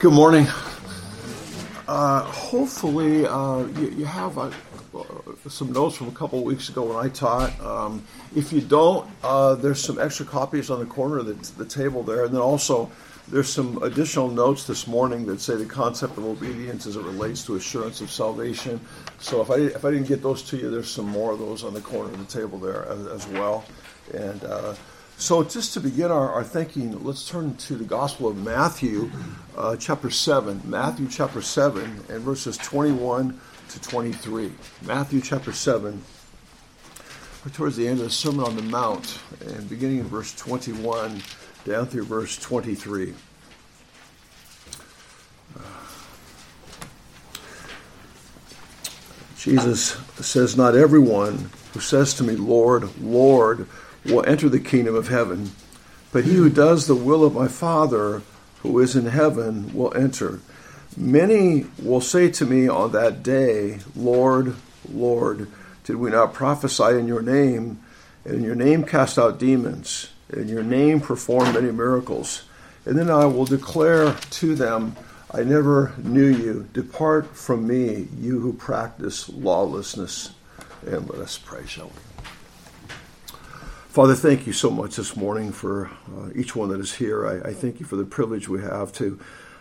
Good morning. Uh, hopefully, uh, you, you, have uh, some notes from a couple of weeks ago when I taught. Um, if you don't, uh, there's some extra copies on the corner of the, the, table there, and then also there's some additional notes this morning that say the concept of obedience as it relates to assurance of salvation. So if I if I didn't get those to you, there's some more of those on the corner of the table there as, as well, and. So, just to begin our, our, thinking, let's turn to the Gospel of Matthew, uh, chapter 7. Matthew chapter 7 and verses 21 to 23. Matthew chapter 7. We're towards the end of the Sermon on the Mount, and beginning in verse 21 down through verse 23. Jesus says, Not everyone who says to me, Lord, Lord, will enter the kingdom of heaven, but he who does the will of my Father who is in heaven will enter. Many will say to me on that day, Lord, Lord, did we not prophesy in your name, and in your name cast out demons, and in your name perform many miracles? And then I will declare to them, I never knew you. Depart from me, you who practice lawlessness. And let us pray, shall we? Father, thank you so much this morning for uh, each one that is here. I, I, thank you for the privilege we have to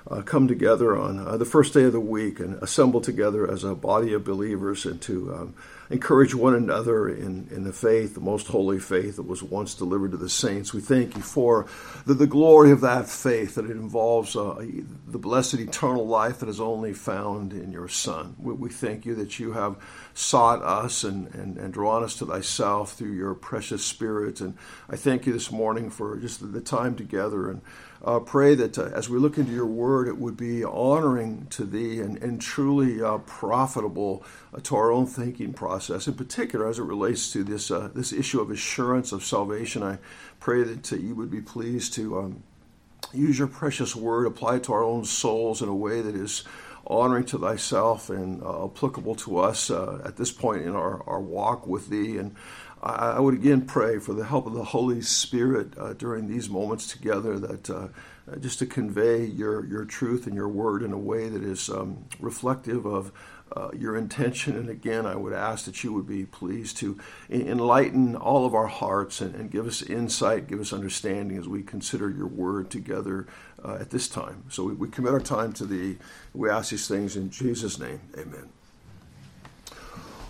uh, come together on uh, the first day of the week and assemble together as a body of believers and to um, encourage one another in, in the faith, the most holy faith that was once delivered to the saints. We thank you for the, the glory of that faith, that it involves uh, the blessed eternal life that is only found in your Son. We, we thank you that you have sought us and, and, and drawn us to thyself through your precious Spirit. And I thank you this morning for just the, the time together and uh, pray that uh, as we look into your word, it would be honoring to thee and, and truly uh, profitable uh, to our own thinking process, in particular as it relates to this, uh, this issue of assurance of salvation. I pray that uh, you would be pleased to um, use your precious word, apply it to our own souls in a way that is honoring to thyself and applicable to us at this point in our, our walk with thee. And I, would again pray for the help of the Holy Spirit uh, during these moments together that uh, just to convey your, your truth and your word in a way that is um, reflective of uh, your intention. And again, I would ask that you would be pleased to enlighten all of our hearts and, and give us insight, give us understanding as we consider your word together uh, at this time. So we, we commit our time to thee. We ask these things in Jesus' name. Amen.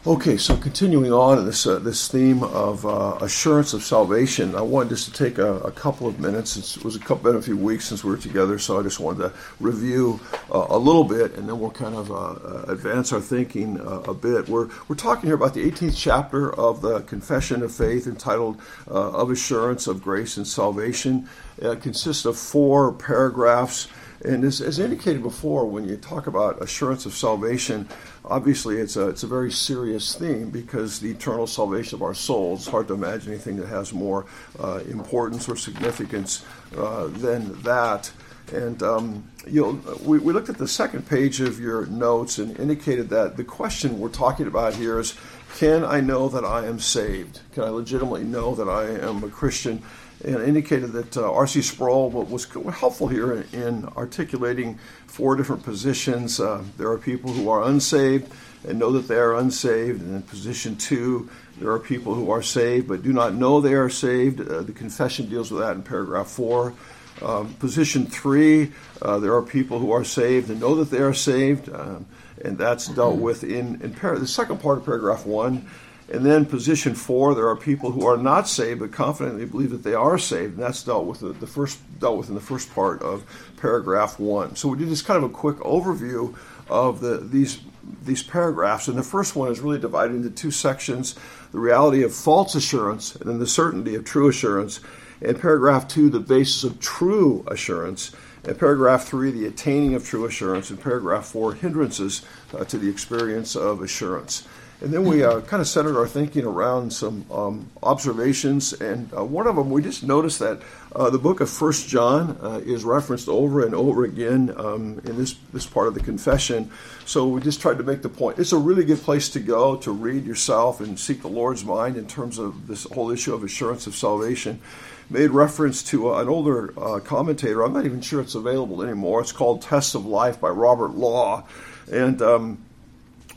Okay, so continuing on this uh, this theme of uh, assurance of salvation, I wanted just to take a, a, couple of minutes. It was a couple been a few weeks since we were together, so I just wanted to review uh, a little bit, and then we'll kind of uh, uh, advance our thinking uh, a bit. We're we're talking here about the 18th chapter of the Confession of Faith, entitled "Of Assurance of Grace and Salvation." It consists of four paragraphs. And as, as, indicated before, when you talk about assurance of salvation, obviously it's a, it's a very serious theme because the eternal salvation of our souls, it's hard to imagine anything that has more uh, importance or significance uh, than that. And um, you know, we, we looked at the second page of your notes and indicated that the question we're talking about here is can I know that I am saved? Can I legitimately know that I am a Christian? And indicated that uh, R.C. Sproul was helpful here in, in articulating four different positions. Uh, there are people who are unsaved and know that they are unsaved, and in position two, there are people who are saved but do not know they are saved. Uh, the confession deals with that in paragraph four. Um, position three, uh, there are people who are saved and know that they are saved, um, and that's dealt with in, in par- the second part of paragraph one. And then position four, there are people who are not saved but confidently believe that they are saved, and that's dealt with the, first dealt with in the first part of paragraph one. So we did this kind of a quick overview of the these these paragraphs, and the first one is really divided into two sections: the reality of false assurance, and then the certainty of true assurance. And paragraph two, the basis of true assurance. And paragraph three, the attaining of true assurance. And paragraph four, hindrances uh, to the experience of assurance. And then we uh, kind of centered our thinking around some um, observations, and uh, one of them we just noticed that uh, the book of First John uh, is referenced over and over again um, in this this part of the confession. So we just tried to make the point. It's a really good place to go to read yourself and seek the Lord's mind in terms of this whole issue of assurance of salvation. Made reference to uh, an older uh, commentator. I'm not even sure it's available anymore. It's called Tests of Life by Robert Law, and um,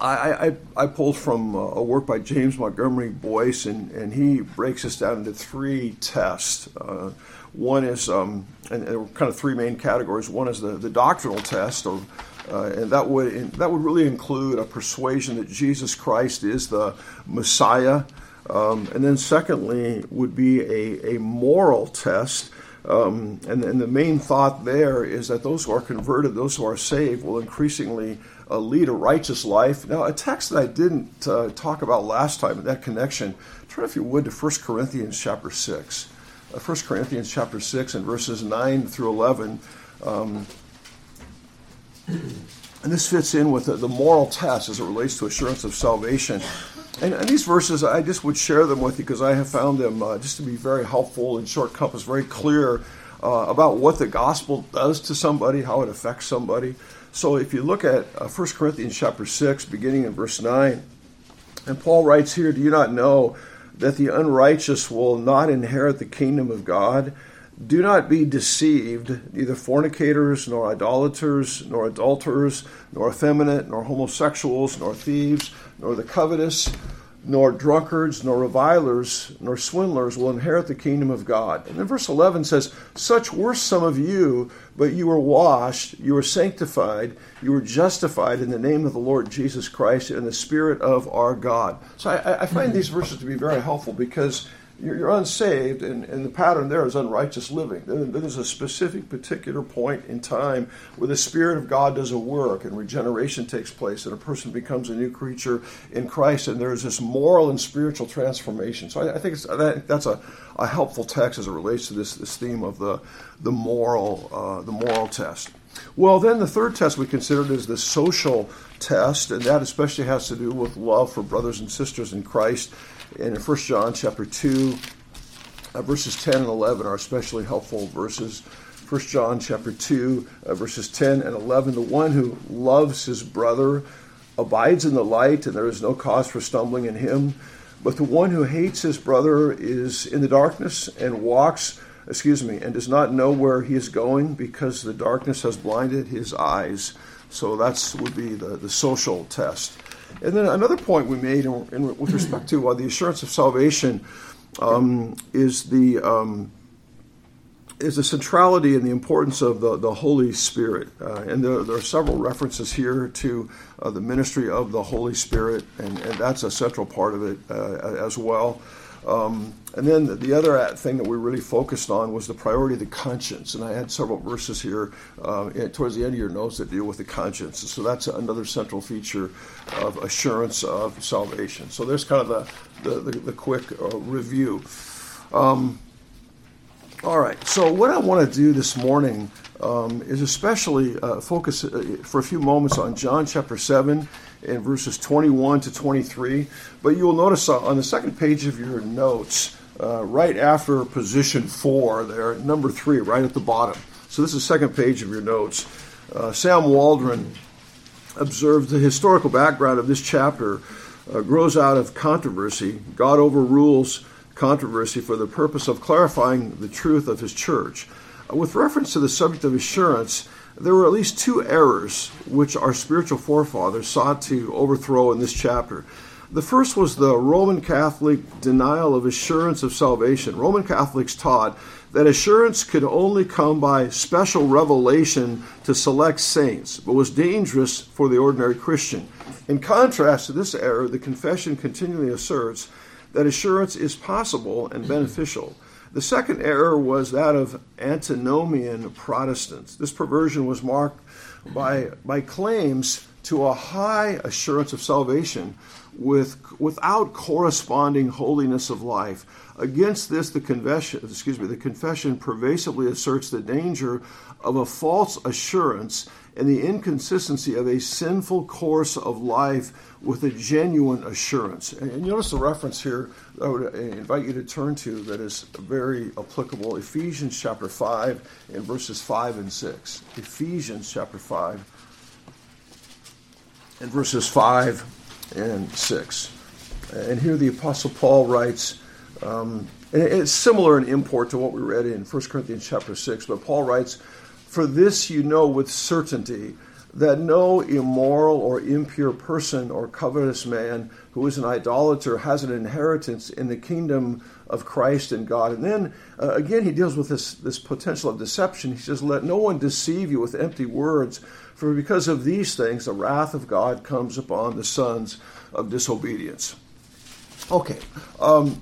I, I, I, pulled from uh, a work by James Montgomery Boice, and, and he breaks this down into three tests. Uh, one is, um, and, and, kind of three main categories. One is the, the doctrinal test, or uh, and that would that would really include a persuasion that Jesus Christ is the Messiah, um, and then secondly would be a, a moral test. Um, and, and the main thought there is that those who are converted, those who are saved, will increasingly uh, lead a righteous life. Now, a text that I didn't uh, talk about last time in that connection, turn if you would to 1 Corinthians chapter 6. Uh, 1 Corinthians chapter 6 and verses 9 through 11. Um, and this fits in with the, the, moral test as it relates to assurance of salvation. And, and, these verses, I just would share them with you because I have found them uh, just to be very helpful and short compass, very clear uh, about what the gospel does to somebody, how it affects somebody. So if you look at uh, 1 Corinthians chapter 6, beginning in verse 9, and Paul writes here, Do you not know that the unrighteous will not inherit the kingdom of God? Do not be deceived, neither fornicators, nor idolaters, nor adulterers, nor effeminate, nor homosexuals, nor thieves, nor the covetous nor drunkards, nor revilers, nor swindlers will inherit the kingdom of God. And then verse 11 says, Such were some of you, but you were washed, you were sanctified, you were justified in the name of the Lord Jesus Christ and the Spirit of our God. So I, I find these verses to be very helpful because you're, you're unsaved, and, and the pattern there is unrighteous living. There's a specific, particular point in time where the Spirit of God does a work and regeneration takes place, and a person becomes a new creature in Christ, and there's this moral and spiritual transformation. So I, I think that, that's a, a helpful text as it relates to this, this theme of the, the, moral, uh, the moral test. Well, then the third test we considered is the social test, and that especially has to do with love for brothers and sisters in Christ and in 1 John chapter 2, uh, verses 10 and 11 are especially helpful verses. 1 John chapter 2, uh, verses 10 and 11. The one who loves his brother abides in the light, and there is no cause for stumbling in him. But the one who hates his brother is in the darkness and walks, excuse me, and does not know where he is going because the darkness has blinded his eyes. So that would be the, the social test. And then another point we made in, in, with respect to uh, the assurance of salvation um, is the um, is the centrality and the importance of the, the Holy Spirit. Uh, and there, there, are several references here to uh, the ministry of the Holy Spirit, and, and that's a central part of it uh, as well. Um, and then the other thing that we really focused on was the priority of the conscience. And I had several verses here uh, towards the end of your notes that deal with the conscience. So that's another central feature of assurance of salvation. So there's kind of the, the, the, the quick uh, review. Um, all right, so what I want to do this morning um, is especially uh, focus uh, for a few moments on John chapter 7 in verses 21 to 23. But you will notice on the second page of your notes, uh, right after position four, there, number three, right at the bottom. So this is the second page of your notes. Uh, Sam Waldron observed the historical background of this chapter uh, grows out of controversy. God overrules controversy for the purpose of clarifying the truth of his church. Uh, with reference to the subject of assurance, there were at least two errors which our spiritual forefathers sought to overthrow in this chapter. The first was the Roman Catholic denial of assurance of salvation. Roman Catholics taught that assurance could only come by special revelation to select saints, but was dangerous for the ordinary Christian. In contrast to this error, the confession continually asserts that assurance is possible and beneficial. The second error was that of antinomian Protestants. This perversion was marked by, by claims to a high assurance of salvation with without corresponding holiness of life. Against this, the confession, excuse me, the confession pervasively asserts the danger of a false assurance and the inconsistency of a sinful course of life with a genuine assurance. And you notice the reference here I would invite you to turn to that is very applicable Ephesians chapter 5 and verses 5 and 6. Ephesians chapter 5 and verses 5 and 6. And here the Apostle Paul writes, um, and it's similar in import to what we read in 1 Corinthians chapter 6, but Paul writes, For this you know with certainty that no immoral or impure person or covetous man who is an idolater has an inheritance in the kingdom of Christ and God. And then uh, again, he deals with this, this potential of deception. He says, Let no one deceive you with empty words, for because of these things, the wrath of God comes upon the sons of disobedience. Okay, um,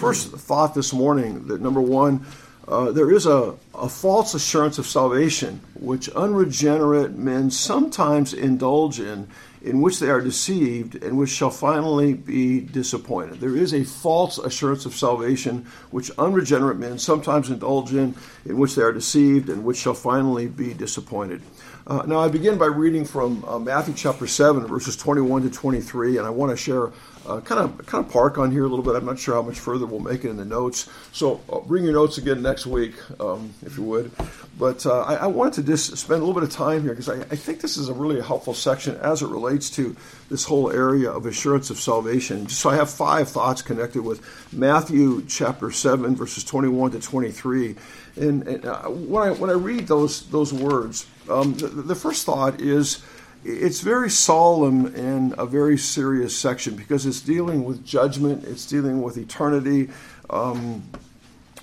first thought this morning that number one, uh, there is a, a false assurance of salvation which unregenerate men sometimes indulge in, in which they are deceived and which shall finally be disappointed. There is a false assurance of salvation which unregenerate men sometimes indulge in, in which they are deceived and which shall finally be disappointed. Uh, now, I begin by reading from uh, Matthew chapter 7, verses 21 to 23, and I want to share uh, kind of kind of park on here a little bit. I'm not sure how much further we'll make it in the notes. So uh, bring your notes again next week, um, if you would. But uh, I, I, wanted to just spend a little bit of time here because I, I, think this is a really helpful section as it relates to this whole area of assurance of salvation. So I have five thoughts connected with Matthew chapter 7, verses 21 to 23. And, and uh, when, I, when I read those, those words, um, the, the first thought is it's very solemn and a very serious section because it's dealing with judgment, it's dealing with eternity, um,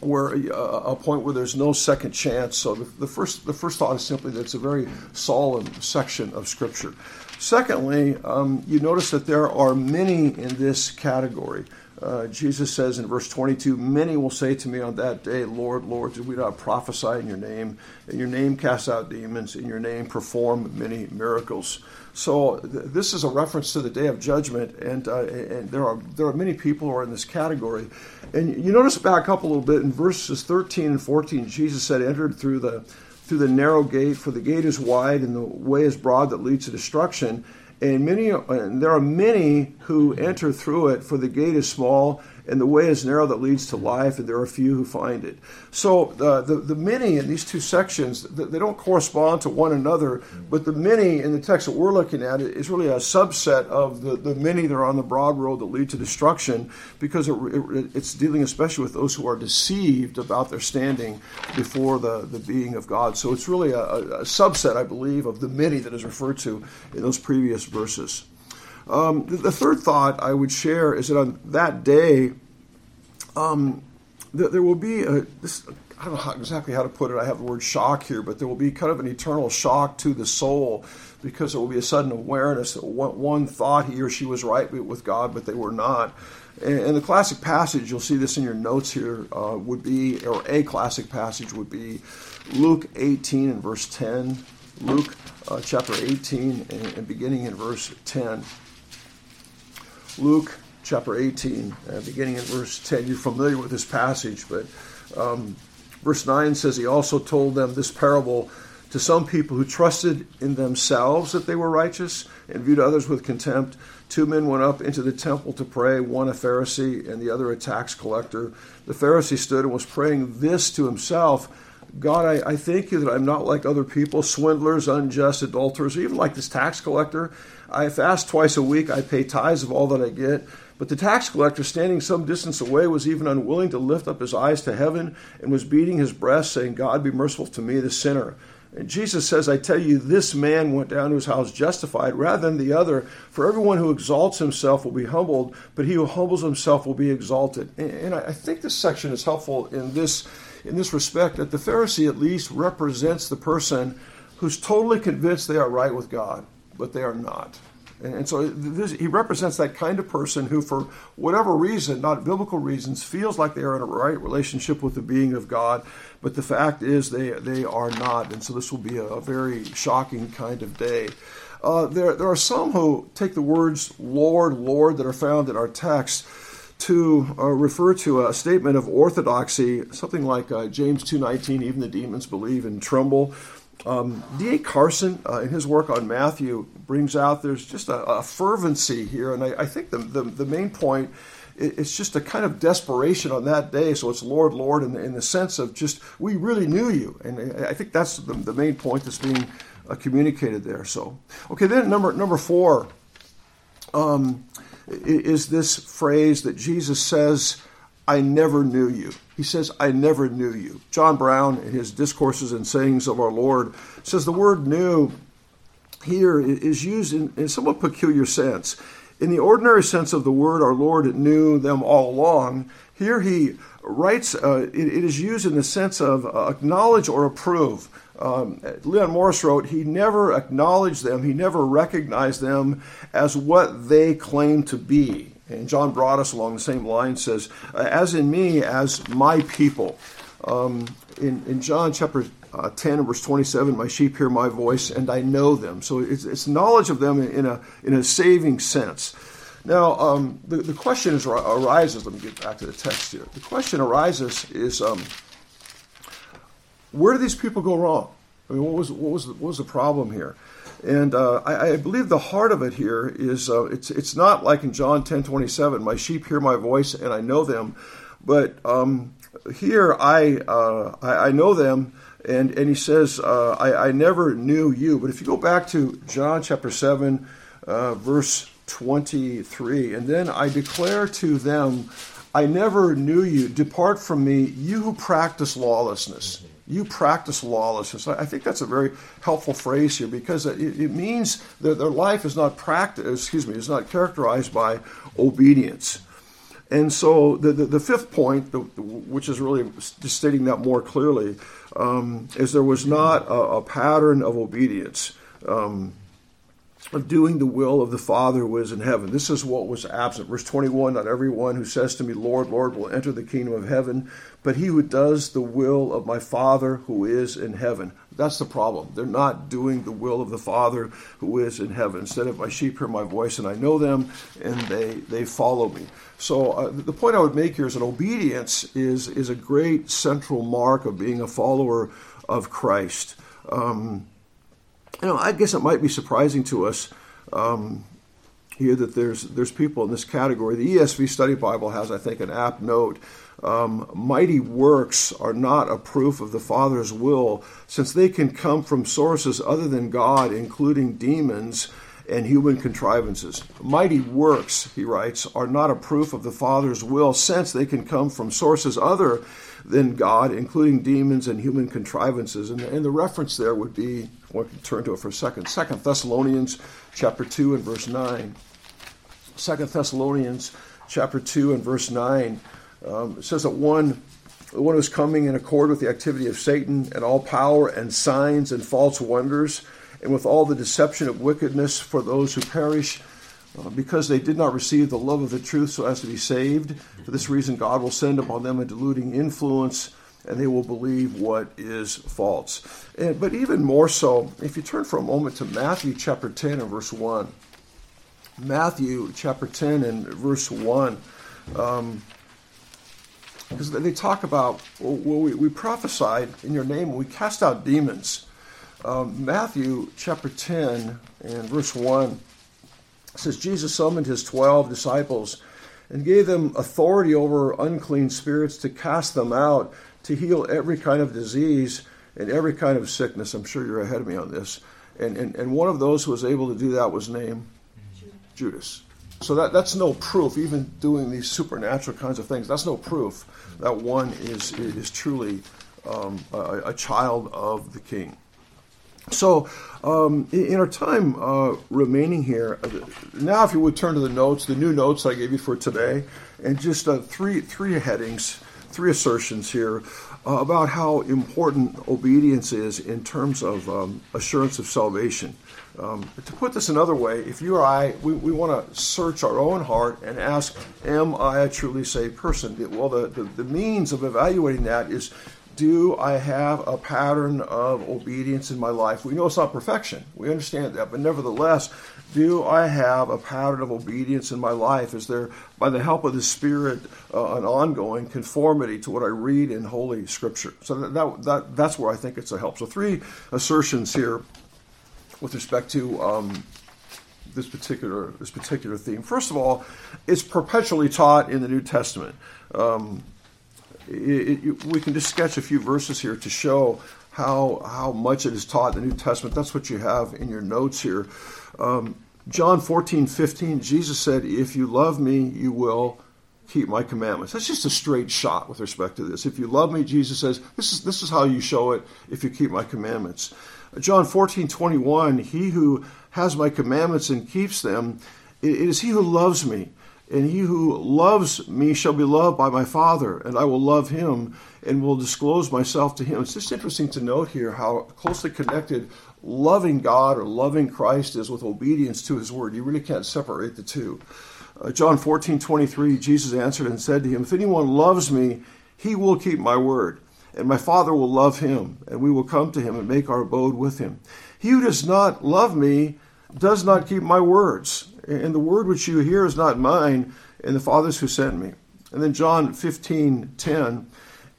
where uh, a point where there's no second chance. So the, the, first the first thought is simply that it's a very solemn section of Scripture. Secondly, um, you notice that there are many in this category. Uh, Jesus says in verse 22 Many will say to me on that day, Lord, Lord, did we not prophesy in your name? In your name cast out demons, in your name perform many miracles. So th- this is a reference to the day of judgment, and, uh, and there are there are many people who are in this category. And you notice back up a little bit in verses 13 and 14, Jesus said, "Entered through the through the narrow gate, for the gate is wide and the way is broad that leads to destruction." And many and there are many who enter through it for the gate is small and the way is narrow that leads to life, and there are few who find it. So the the many in these two sections they don't correspond to one another, but the many in the text that we're looking at is really a subset of the, the many that are on the broad road that lead to destruction, because it, it, it's dealing especially with those who are deceived about their standing before the, the being of God. So it's really a, a subset, I believe, of the many that is referred to in those previous verses. Um, the, the, third thought I would share is that on that day, um, th- there will be a, this, I don't know how, exactly how to put it. I have the word shock here, but there will be kind of an eternal shock to the soul because there will be a sudden awareness that one, one thought he or she was right with God, but they were not. And, the classic passage, you'll see this in your notes here, uh, would be, or a classic passage would be Luke 18 and verse 10. Luke uh, chapter 18 and, and beginning in verse 10. Luke chapter 18, uh, beginning in verse 10. You're familiar with this passage, but um, verse 9 says, He also told them this parable to some people who trusted in themselves that they were righteous and viewed others with contempt. Two men went up into the temple to pray, one a Pharisee and the other a tax collector. The Pharisee stood and was praying this to himself God, I, I thank you that I'm not like other people, swindlers, unjust, adulterers, even like this tax collector. I fast twice a week. I pay tithes of all that I get. But the tax collector, standing some distance away, was even unwilling to lift up his eyes to heaven and was beating his breast, saying, God, be merciful to me, the sinner. And Jesus says, I tell you, this man went down to his house justified rather than the other. For everyone who exalts himself will be humbled, but he who humbles himself will be exalted. And, I think this section is helpful in this, in this respect that the Pharisee at least represents the person who's totally convinced they are right with God but they are not. And, so this, he represents that kind of person who, for whatever reason, not biblical reasons, feels like they are in a right relationship with the being of God, but the fact is they, they are not. And so this will be a, very shocking kind of day. Uh, there, there are some who take the words Lord, Lord that are found in our text to uh, refer to a statement of orthodoxy, something like uh, James 2.19, even the demons believe and tremble. Um, D.A. Carson, uh, in his work on Matthew, brings out there's just a, a fervency here, and I, I think the, the, the, main point it's just a kind of desperation on that day. So it's Lord, Lord, in, in the sense of just we really knew you, and I think that's the, the main point that's being uh, communicated there. So okay, then number number four um, is this phrase that Jesus says, "I never knew you." He says, I never knew you. John Brown, in his Discourses and Sayings of Our Lord, says the word knew here is used in, in a somewhat peculiar sense. In the ordinary sense of the word, our Lord knew them all along. Here he writes, uh, it, it is used in the sense of uh, acknowledge or approve. Um, Leon Morris wrote, he never acknowledged them, he never recognized them as what they claim to be. And John Broadus, along the same line, says, As in me, as my people. Um, in, in John chapter uh, 10 verse 27 my sheep hear my voice and i know them so it's, it's knowledge of them in a, in a saving sense now um, the, the question is, arises let me get back to the text here the question arises is um, where do these people go wrong i mean what was, what was, the, what was the problem here and uh, I, I, believe the heart of it here is uh, it's it's not like in John ten twenty seven. My sheep hear my voice and I know them, but um, here I, uh, I, I know them. And, and he says, uh, I, I never knew you. But if you go back to John chapter 7, uh, verse 23, and then I declare to them, I never knew you. Depart from me, you who practice lawlessness you practice lawlessness. I think that's a very helpful phrase here because it, means that their life is not practice, excuse me, is not characterized by obedience. And so the, the, the fifth point, which is really just stating that more clearly, um, is there was not a, a pattern of obedience. Um, of doing the will of the Father who is in heaven. This is what was absent. Verse 21 Not everyone who says to me, Lord, Lord, will enter the kingdom of heaven, but he who does the will of my Father who is in heaven. That's the problem. They're not doing the will of the Father who is in heaven. Instead of my sheep hear my voice and I know them and they, they follow me. So uh, the point I would make here is that obedience is, is a great central mark of being a follower of Christ. Um, you know, I guess it might be surprising to us um, here that there's there's people in this category. The ESV Study Bible has, I think, an apt note. Um, mighty works are not a proof of the Father's will, since they can come from sources other than God, including demons and human contrivances. Mighty works, he writes, are not a proof of the Father's will, since they can come from sources other than God, including demons and human contrivances. And, and the reference there would be, we can turn to it for a second, Second Thessalonians chapter 2 and verse 9. Second Thessalonians chapter 2 and verse 9 um, says that one one who's coming in accord with the activity of Satan and all power and signs and false wonders, and with all the deception of wickedness for those who perish, uh, because they did not receive the love of the truth so as to be saved. For this reason, God will send upon them a deluding influence, and they will believe what is false. And, but even more so, if you turn for a moment to Matthew chapter 10 and verse 1. Matthew chapter 10 and verse 1. Um, because they talk about, well, we, we prophesied in your name, we cast out demons. Um, Matthew chapter 10 and verse 1 says, Jesus summoned his 12 disciples and gave them authority over unclean spirits to cast them out, to heal every kind of disease and every kind of sickness. I'm sure you're ahead of me on this. And, and, and one of those who was able to do that was named Judas. So that, that's no proof, even doing these supernatural kinds of things, that's no proof that one is, is truly um, a, a, child of the king. So, um, in our time uh, remaining here, uh, now if you would turn to the notes, the new notes I gave you for today, and just uh, three three headings three assertions here uh, about how important obedience is in terms of um, assurance of salvation. Um, to put this another way, if you or I, we, we want to search our own heart and ask, Am I a truly saved person? Well, the, the, the means of evaluating that is do I have a pattern of obedience in my life? We know it's not perfection. We understand that. But nevertheless, do I have a pattern of obedience in my life? Is there, by the help of the Spirit, uh, an ongoing conformity to what I read in Holy Scripture? So that, that, that, that's where I think it's a help. So, three assertions here with respect to um, this particular this particular theme. First of all, it's perpetually taught in the New Testament. Um, it, it, we can just sketch a few verses here to show how how much it is taught in the New Testament. That's what you have in your notes here. Um, John 14, 15, Jesus said, If you love me, you will keep my commandments. That's just a straight shot with respect to this. If you love me, Jesus says, this is, this is how you show it if you keep my commandments. John 14, 21, he who has my commandments and keeps them, it is he who loves me. And he who loves me shall be loved by my Father, and I will love him and will disclose myself to him. It's just interesting to note here how closely connected loving God or loving Christ is with obedience to his word. You really can't separate the two. Uh, John 14, 23, Jesus answered and said to him, If anyone loves me, he will keep my word, and my Father will love him, and we will come to him and make our abode with him. He who does not love me does not keep my words and the word which you hear is not mine, and the Father's who sent me. And then John 15, 10.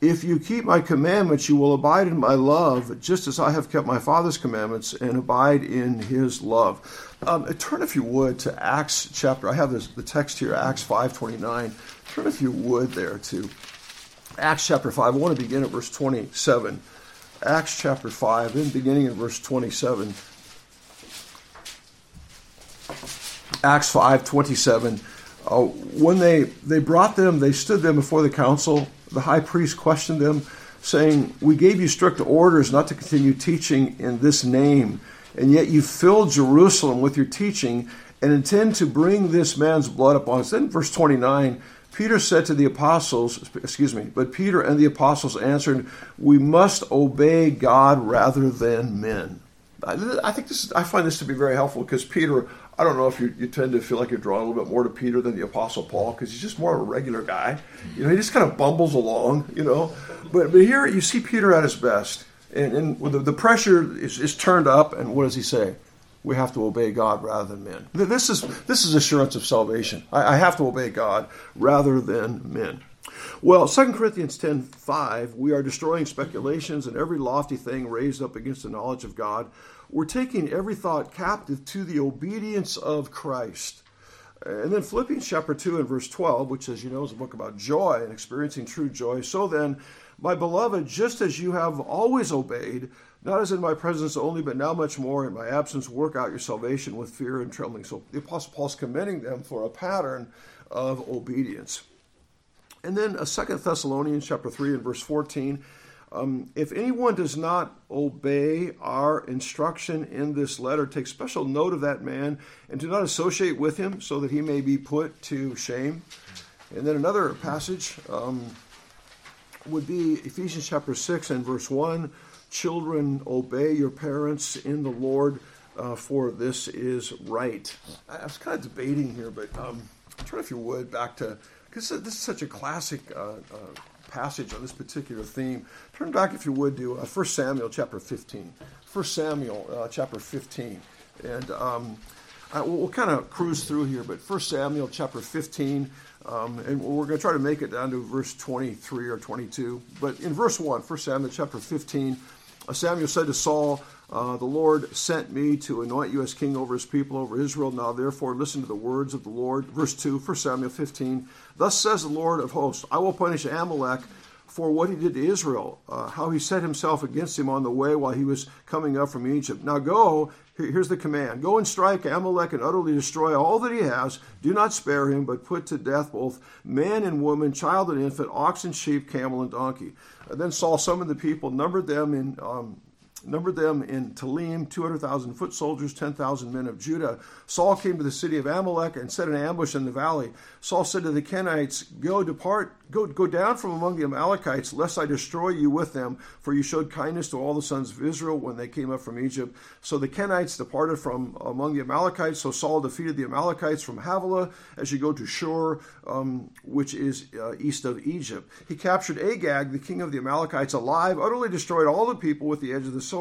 If you keep my commandments, you will abide in my love, just as I have kept my Father's commandments and abide in his love. Um, turn, if you would, to Acts chapter. I have this, the text here, Acts 5.29. Turn, if you would, there to Acts chapter 5. I want to begin at verse 27. Acts chapter 5, then beginning in verse 27. Acts 5 27. Uh, when they, they brought them, they stood them before the council. The high priest questioned them, saying, We gave you strict orders not to continue teaching in this name, and yet you filled Jerusalem with your teaching and intend to bring this man's blood upon us. Then, verse 29, Peter said to the apostles, excuse me, but Peter and the apostles answered, We must obey God rather than men. I, think this. I find this to be very helpful because Peter I don't know if you, you tend to feel like you're drawn a little bit more to Peter than the Apostle Paul because he's just more of a regular guy. You know, he just kind of bumbles along, you know. But, but here you see Peter at his best. And, and the, the pressure is, is turned up, and what does he say? We have to obey God rather than men. This is, this is assurance of salvation. I, I have to obey God rather than men. Well, 2 Corinthians 10 5, we are destroying speculations and every lofty thing raised up against the knowledge of God we're taking every thought captive to the obedience of Christ. And then Philippians chapter 2 and verse 12, which, as you know, is a book about joy and experiencing true joy. So then, my beloved, just as you have always obeyed, not as in my presence only, but now much more in my absence, work out your salvation with fear and trembling. So the Apostle Paul's commending them for a pattern of obedience. And then a uh, Second Thessalonians chapter 3 and verse 14 um, if anyone does not obey our instruction in this letter, take special note of that man and do not associate with him so that he may be put to shame. And then another passage um, would be Ephesians chapter 6 and verse 1 Children, obey your parents in the Lord, uh, for this is right. I was kind of debating here, but um, turn, if you would, back to because this is such a classic. Uh, uh, passage on this particular theme. Turn back, if you would, to uh, 1 Samuel chapter 15. 1 Samuel uh, chapter 15. And um, I, we'll, we'll kind of cruise through here, but 1 Samuel chapter 15, um, and we're going to try to make it down to verse 23 or 22. But in verse 1, 1 Samuel chapter 15, uh, Samuel said to Saul, uh, the Lord sent me to anoint you as king over his people, over Israel. Now, therefore, listen to the words of the Lord. Verse 2, 1 Samuel 15. Thus says the Lord of hosts I will punish Amalek for what he did to Israel, uh, how he set himself against him on the way while he was coming up from Egypt. Now go, here's the command go and strike Amalek and utterly destroy all that he has. Do not spare him, but put to death both man and woman, child and infant, ox and sheep, camel and donkey. And then Saul summoned the people, numbered them in. Um, numbered them in Telaim, 200,000 foot soldiers, 10,000 men of Judah. Saul came to the city of Amalek and set an ambush in the valley. Saul said to the Kenites, Go, depart, go, go down from among the Amalekites, lest I destroy you with them, for you showed kindness to all the sons of Israel when they came up from Egypt. So the Kenites departed from among the Amalekites. So Saul defeated the Amalekites from Havilah as you go to Shur, um, which is uh, east of Egypt. He captured Agag, the king of the Amalekites, alive, utterly destroyed all the people with the edge of the sword.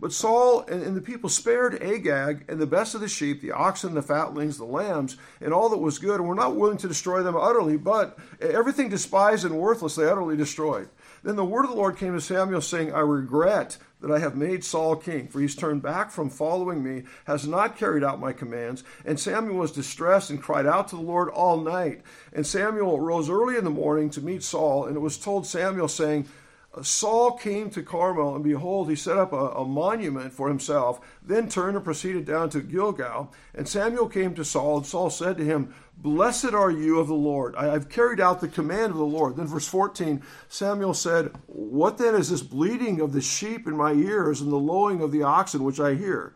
But Saul and, and the people spared Agag and the best of the sheep, the oxen, the fatlings, the lambs, and all that was good, and were not willing to destroy them utterly, but everything despised and worthless they utterly destroyed. Then the word of the Lord came to Samuel, saying, I regret that I have made Saul king, for he's turned back from following me, has not carried out my commands. And Samuel was distressed and cried out to the Lord all night. And Samuel rose early in the morning to meet Saul, and it was told Samuel, saying, Saul came to Carmel, and behold, he set up a, a, monument for himself, then turned and proceeded down to Gilgal. And Samuel came to Saul, and Saul said to him, Blessed are you of the Lord. I, have carried out the command of the Lord. Then, verse 14, Samuel said, What then is this bleating of the sheep in my ears and the lowing of the oxen which I hear?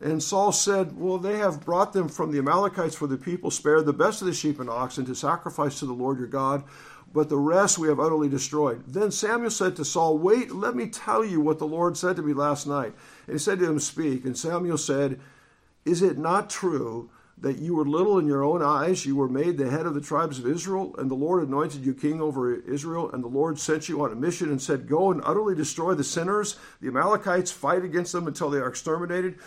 And Saul said, Well, they have brought them from the Amalekites, for the people spared the best of the sheep and oxen to sacrifice to the Lord your God but the rest we have utterly destroyed. Then Samuel said to Saul, Wait, let me tell you what the Lord said to me last night. And he said to him, Speak. And Samuel said, Is it not true that you were little in your own eyes? You were made the head of the tribes of Israel, and the Lord anointed you king over Israel, and the Lord sent you on a mission and said, Go and utterly destroy the sinners, the Amalekites, fight against them until they are exterminated.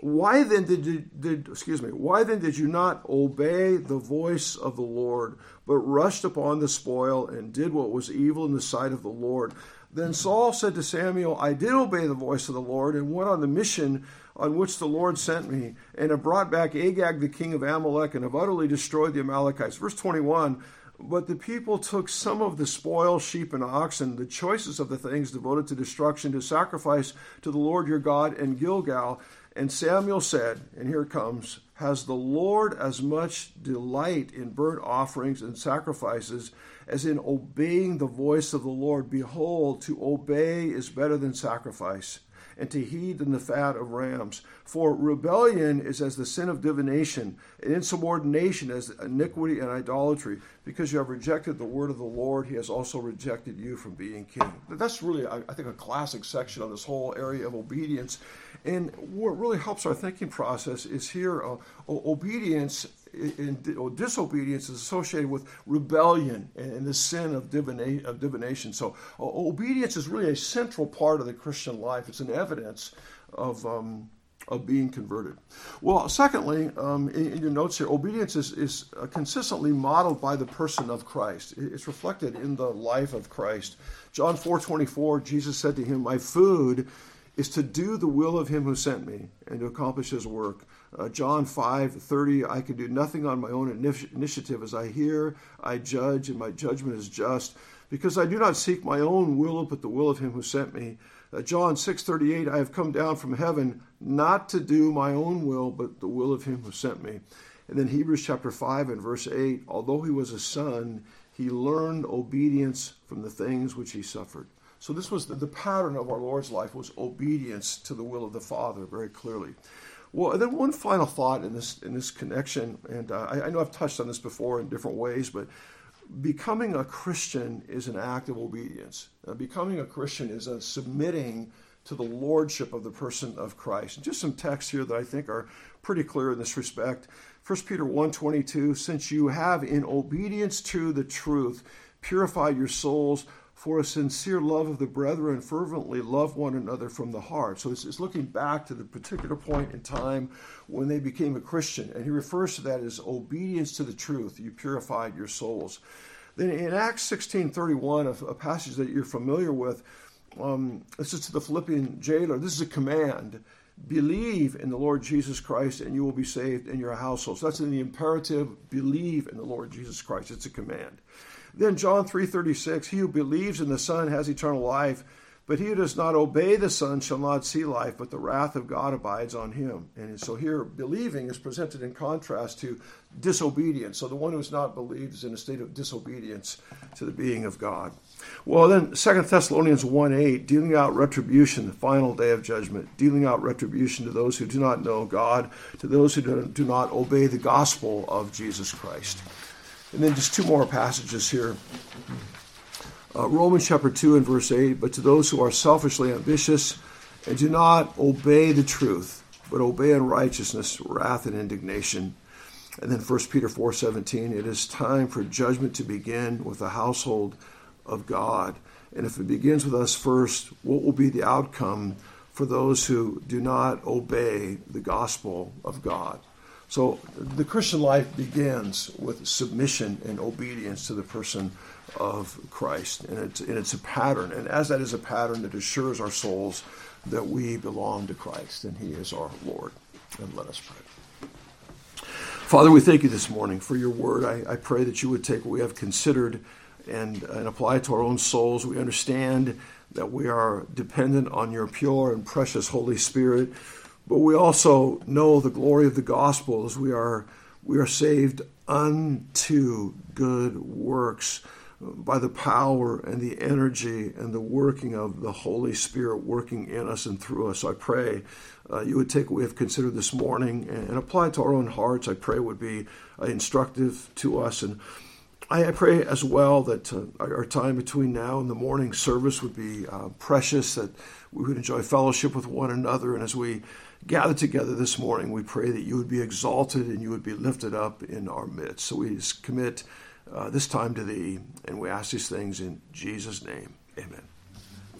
Why then did you did excuse me? Why then did you not obey the voice of the Lord, but rushed upon the spoil and did what was evil in the sight of the Lord? Then Saul said to Samuel, I did obey the voice of the Lord and went on the mission on which the Lord sent me, and have brought back Agag the king of Amalek and have utterly destroyed the Amalekites. Verse 21 But the people took some of the spoil, sheep and oxen, the choicest of the things devoted to destruction, to sacrifice to the Lord your God in Gilgal. And Samuel said, and here it comes, Has the Lord as much delight in burnt offerings and sacrifices as in obeying the voice of the Lord? Behold, to obey is better than sacrifice and to heed than the fat of rams. For rebellion is as the sin of divination, and insubordination as iniquity and idolatry. Because you have rejected the word of the Lord, he has also rejected you from being king. That's really, I think, a classic section on this whole area of obedience. And what really helps our thinking process is here uh, obedience in, or disobedience is associated with rebellion and, the sin of, divina- of divination. So uh, obedience is really a central part of the Christian life. It's an evidence of. Um, of being converted. Well, secondly, um, in, in, your notes here, obedience is, is uh, consistently modeled by the person of Christ. It's reflected in the life of Christ. John 4 24, Jesus said to him, My food is to do the will of him who sent me and to accomplish his work. Uh, John 5 30, I can do nothing on my own initiative. As I hear, I judge, and my judgment is just, because I do not seek my own will, but the will of him who sent me. Uh, John 6 38, I have come down from heaven not to do my own will, but the will of him who sent me. And then Hebrews chapter 5 and verse 8, although he was a son, he learned obedience from the things which he suffered. So this was the, the, pattern of our Lord's life was obedience to the will of the Father very clearly. Well, then one final thought in this in this connection, and uh, I, I, know I've touched on this before in different ways, but becoming a Christian is an act of obedience. Uh, becoming a Christian is a submitting to the lordship of the person of Christ. And just some texts here that I think are pretty clear in this respect. 1 Peter 1:22, since you have in obedience to the truth purified your souls for a sincere love of the brethren, fervently love one another from the heart. So it's, looking back to the particular point in time when they became a Christian. And he refers to that as obedience to the truth. You purified your souls. Then in Acts 16.31, a, a passage that you're familiar with, um, this is to the Philippian jailer. This is a command. Believe in the Lord Jesus Christ and you will be saved in your household. So that's in the imperative, believe in the Lord Jesus Christ. It's a command. Then John 3:36, he who believes in the Son has eternal life. But he who does not obey the Son shall not see life, but the wrath of God abides on him. And so here, believing is presented in contrast to disobedience. So the one who has not believed is in a state of disobedience to the being of God. Well, then, 2 Thessalonians 1 8, dealing out retribution, the final day of judgment, dealing out retribution to those who do not know God, to those who do not obey the gospel of Jesus Christ. And then just two more passages here. Uh, Romans chapter 2 and verse 8, but to those who are selfishly ambitious and do not obey the truth, but obey unrighteousness, wrath, and indignation. And then 1 Peter 4:17, it is time for judgment to begin with the household of God. And if it begins with us first, what will be the outcome for those who do not obey the gospel of God? So the Christian life begins with submission and obedience to the person of Christ. And it's, and it's a pattern. And as that is a pattern, it assures our souls that we belong to Christ and He is our Lord. And let us pray. Father, we thank you this morning for your word. I, I pray that you would take what we have considered and, and apply it to our own souls. We understand that we are dependent on your pure and precious Holy Spirit, but we also know the glory of the gospel as we are, we are saved unto good works by the power and the energy and the working of the Holy Spirit working in us and through us. I pray uh, you would take what we have considered this morning and, and apply it to our own hearts. I pray would be uh, instructive to us. And I, I pray as well that uh, our time between now and the morning service would be uh, precious, that we would enjoy fellowship with one another. And as we gather together this morning, we pray that you would be exalted and you would be lifted up in our midst. So we commit uh, this time to thee. And we ask these things in Jesus' name. Amen.